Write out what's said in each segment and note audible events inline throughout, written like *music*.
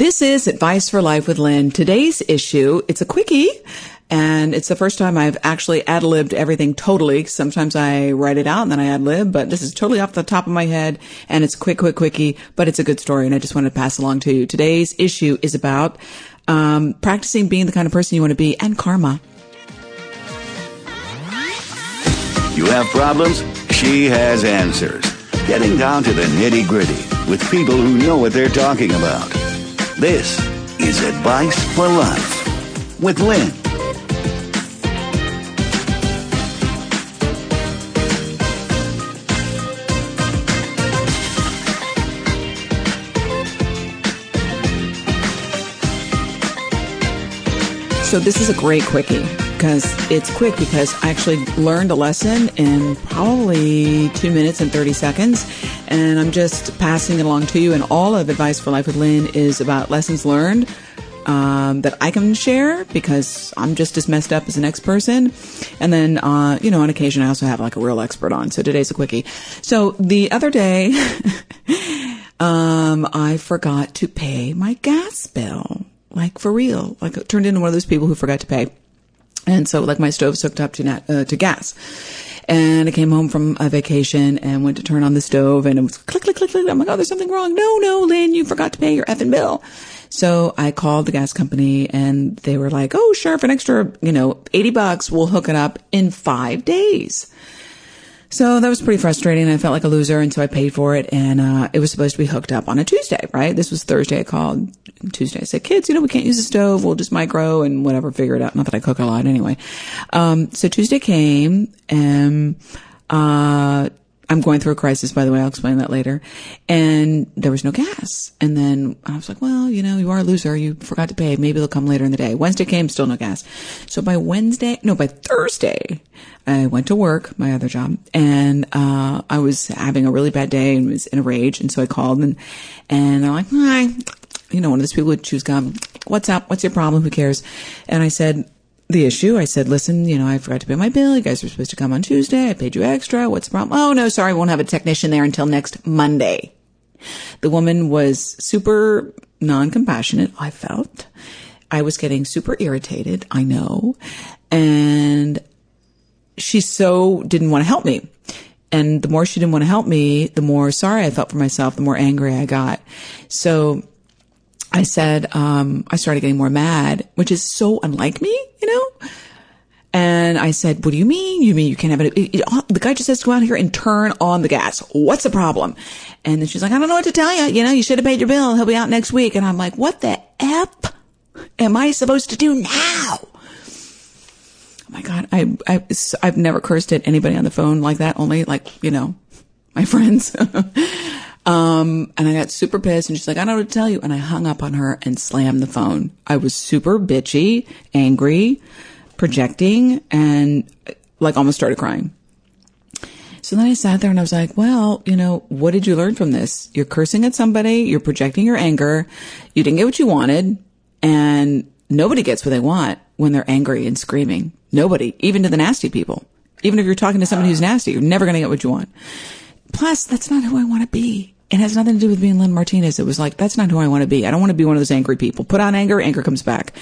This is Advice for Life with Lynn. Today's issue, it's a quickie. And it's the first time I've actually ad libbed everything totally. Sometimes I write it out and then I ad lib, but this is totally off the top of my head and it's quick, quick, quickie, but it's a good story and I just wanted to pass along to you. Today's issue is about um, practicing being the kind of person you want to be and karma. You have problems? She has answers. Getting down to the nitty gritty with people who know what they're talking about. This is Advice for Life with Lynn. So this is a great quickie because it's quick because I actually learned a lesson in probably two minutes and 30 seconds. And I'm just passing it along to you. And all of Advice for Life with Lynn is about lessons learned um, that I can share because I'm just as messed up as the next person. And then, uh, you know, on occasion I also have like a real expert on. So today's a quickie. So the other day, *laughs* um, I forgot to pay my gas bill like for real. Like turned into one of those people who forgot to pay. And so like my stove's hooked up to nat- uh, to gas. And I came home from a vacation and went to turn on the stove and it was click, click, click, click. I'm like, oh, there's something wrong. No, no, Lynn, you forgot to pay your effing bill. So I called the gas company and they were like, oh, sure, for an extra, you know, 80 bucks, we'll hook it up in five days. So that was pretty frustrating. I felt like a loser. And so I paid for it and, uh, it was supposed to be hooked up on a Tuesday, right? This was Thursday. I called Tuesday. I said, kids, you know, we can't use the stove. We'll just micro and whatever, figure it out. Not that I cook a lot anyway. Um, so Tuesday came and, uh, I'm going through a crisis, by the way. I'll explain that later. And there was no gas. And then I was like, well, you know, you are a loser. You forgot to pay. Maybe they'll come later in the day. Wednesday came, still no gas. So by Wednesday, no, by Thursday, I went to work, my other job, and, uh, I was having a really bad day and was in a rage. And so I called and, and they're like, hi, you know, one of those people would choose gum. What's up? What's your problem? Who cares? And I said, the issue. I said, listen, you know, I forgot to pay my bill. You guys were supposed to come on Tuesday. I paid you extra. What's the problem? Oh, no, sorry. I Won't have a technician there until next Monday. The woman was super non-compassionate. I felt I was getting super irritated. I know. And she so didn't want to help me. And the more she didn't want to help me, the more sorry I felt for myself, the more angry I got. So I said, um, I started getting more mad, which is so unlike me, you know? And I said, what do you mean? You mean you can't have it? it, it the guy just says to go out here and turn on the gas. What's the problem? And then she's like, I don't know what to tell you. You know, you should have paid your bill. He'll be out next week. And I'm like, what the F am I supposed to do now? Oh my God. I, I, I've never cursed at anybody on the phone like that. Only like, you know, my friends. *laughs* Um, and I got super pissed and she's like, I don't know what to tell you. And I hung up on her and slammed the phone. I was super bitchy, angry, projecting and like almost started crying. So then I sat there and I was like, well, you know, what did you learn from this? You're cursing at somebody. You're projecting your anger. You didn't get what you wanted and nobody gets what they want when they're angry and screaming. Nobody, even to the nasty people. Even if you're talking to somebody who's nasty, you're never going to get what you want. Plus, that's not who I want to be. It has nothing to do with being Lynn Martinez. It was like, that's not who I want to be. I don't want to be one of those angry people. Put on anger, anger comes back.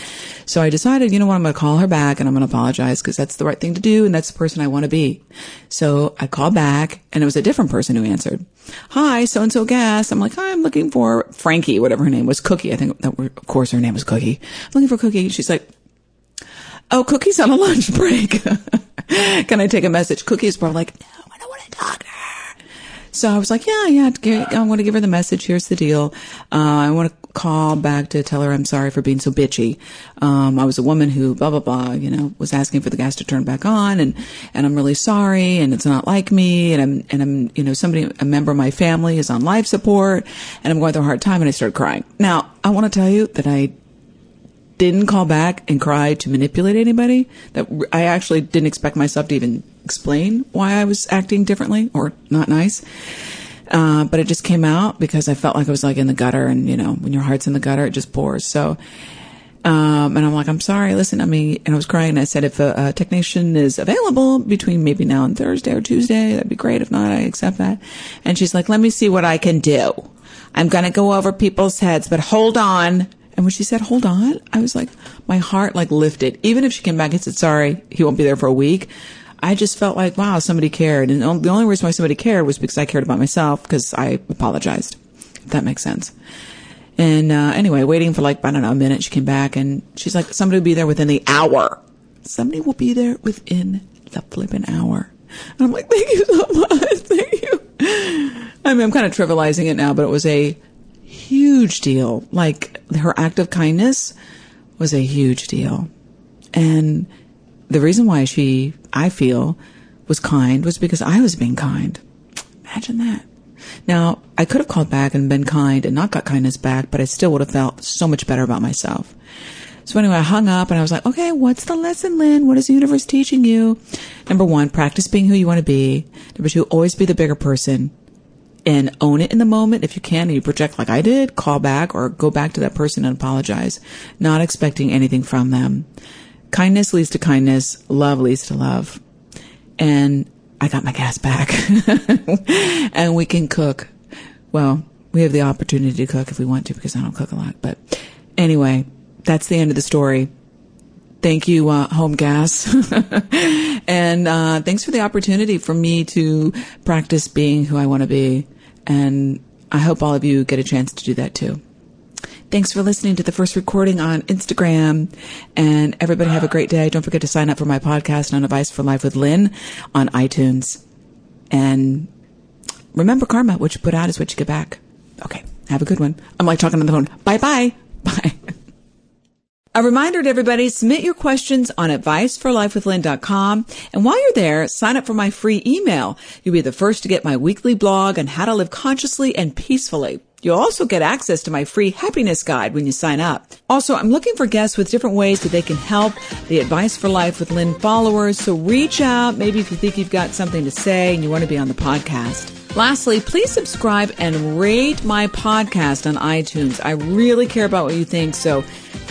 So I decided, you know what, I'm going to call her back and I'm going to apologize because that's the right thing to do and that's the person I want to be. So I called back and it was a different person who answered. Hi, so and so gas. I'm like, hi, I'm looking for Frankie, whatever her name was, Cookie. I think that, of course her name was Cookie. I'm looking for Cookie. She's like, oh, Cookie's on a *laughs* lunch break. *laughs* Can I take a message? Cookie is probably like, no, I don't want to talk. So I was like, yeah, yeah, I want to give her the message. Here's the deal. Uh, I want to call back to tell her I'm sorry for being so bitchy. Um, I was a woman who blah, blah, blah, you know, was asking for the gas to turn back on and, and I'm really sorry and it's not like me and I'm, and I'm, you know, somebody, a member of my family is on life support and I'm going through a hard time and I started crying. Now, I want to tell you that I didn't call back and cry to manipulate anybody. That I actually didn't expect myself to even explain why I was acting differently or not nice. Uh, but it just came out because I felt like I was like in the gutter and, you know, when your heart's in the gutter, it just pours. So, um, and I'm like, I'm sorry, listen, I mean, and I was crying and I said, if a, a, technician is available between maybe now and Thursday or Tuesday, that'd be great. If not, I accept that. And she's like, let me see what I can do. I'm going to go over people's heads, but hold on. And when she said, hold on, I was like, my heart like lifted. Even if she came back and said, sorry, he won't be there for a week. I just felt like, wow, somebody cared. And the only reason why somebody cared was because I cared about myself because I apologized. If that makes sense. And, uh, anyway, waiting for like, I don't know, a minute, she came back and she's like, somebody will be there within the hour. Somebody will be there within the flipping hour. And I'm like, thank you so *laughs* much. Thank you. I mean, I'm kind of trivializing it now, but it was a huge deal. Like her act of kindness was a huge deal. And the reason why she, I feel, was kind was because I was being kind. Imagine that. Now, I could have called back and been kind and not got kindness back, but I still would have felt so much better about myself. So anyway, I hung up and I was like, okay, what's the lesson, Lynn? What is the universe teaching you? Number one, practice being who you want to be. Number two, always be the bigger person and own it in the moment. If you can and you project like I did, call back or go back to that person and apologize, not expecting anything from them. Kindness leads to kindness. Love leads to love. And I got my gas back *laughs* and we can cook. Well, we have the opportunity to cook if we want to because I don't cook a lot. But anyway, that's the end of the story. Thank you, uh, Home Gas. *laughs* and uh, thanks for the opportunity for me to practice being who I want to be. And I hope all of you get a chance to do that too. Thanks for listening to the first recording on Instagram. And everybody have a great day. Don't forget to sign up for my podcast on Advice for Life with Lynn on iTunes. And remember karma, what you put out is what you get back. Okay. Have a good one. I'm like talking on the phone. *laughs* Bye bye. Bye. A reminder to everybody, submit your questions on adviceforlifewithlynn.com. And while you're there, sign up for my free email. You'll be the first to get my weekly blog on how to live consciously and peacefully. You'll also get access to my free happiness guide when you sign up. Also, I'm looking for guests with different ways that they can help the Advice for Life with Lynn followers. So reach out, maybe if you think you've got something to say and you want to be on the podcast. Lastly, please subscribe and rate my podcast on iTunes. I really care about what you think, so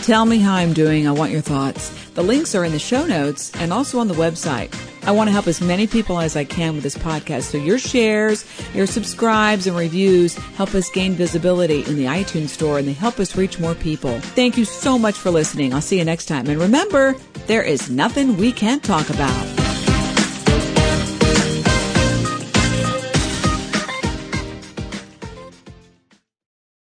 Tell me how I'm doing. I want your thoughts. The links are in the show notes and also on the website. I want to help as many people as I can with this podcast. So your shares, your subscribes and reviews help us gain visibility in the iTunes store and they help us reach more people. Thank you so much for listening. I'll see you next time. And remember, there is nothing we can't talk about.